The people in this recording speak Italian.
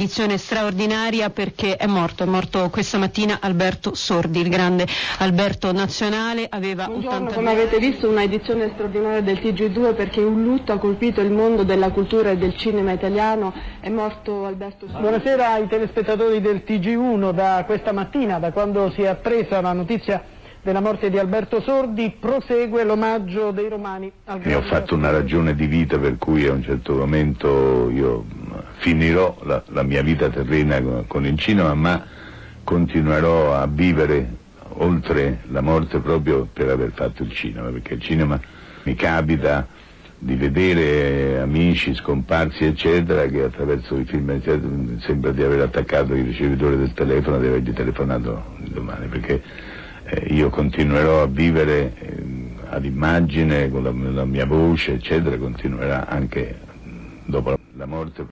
Edizione straordinaria perché è morto, è morto questa mattina Alberto Sordi, il grande Alberto nazionale, aveva Buongiorno, 82 come avete visto una edizione straordinaria del TG2 perché un lutto ha colpito il mondo della cultura e del cinema italiano, è morto Alberto Sordi. Buonasera ai telespettatori del TG1, da questa mattina, da quando si è appresa la notizia della morte di Alberto Sordi, prosegue l'omaggio dei romani al Mi ho grande fatto una ragione di vita per cui a un certo momento io finirò la, la mia vita terrena con, con il cinema, ma continuerò a vivere oltre la morte proprio per aver fatto il cinema, perché il cinema mi capita di vedere amici scomparsi eccetera che attraverso i film eccetera, sembra di aver attaccato il ricevitore del telefono di avergli telefonato domani perché eh, io continuerò a vivere eh, ad immagine con la, la mia voce eccetera continuerà anche dopo la morte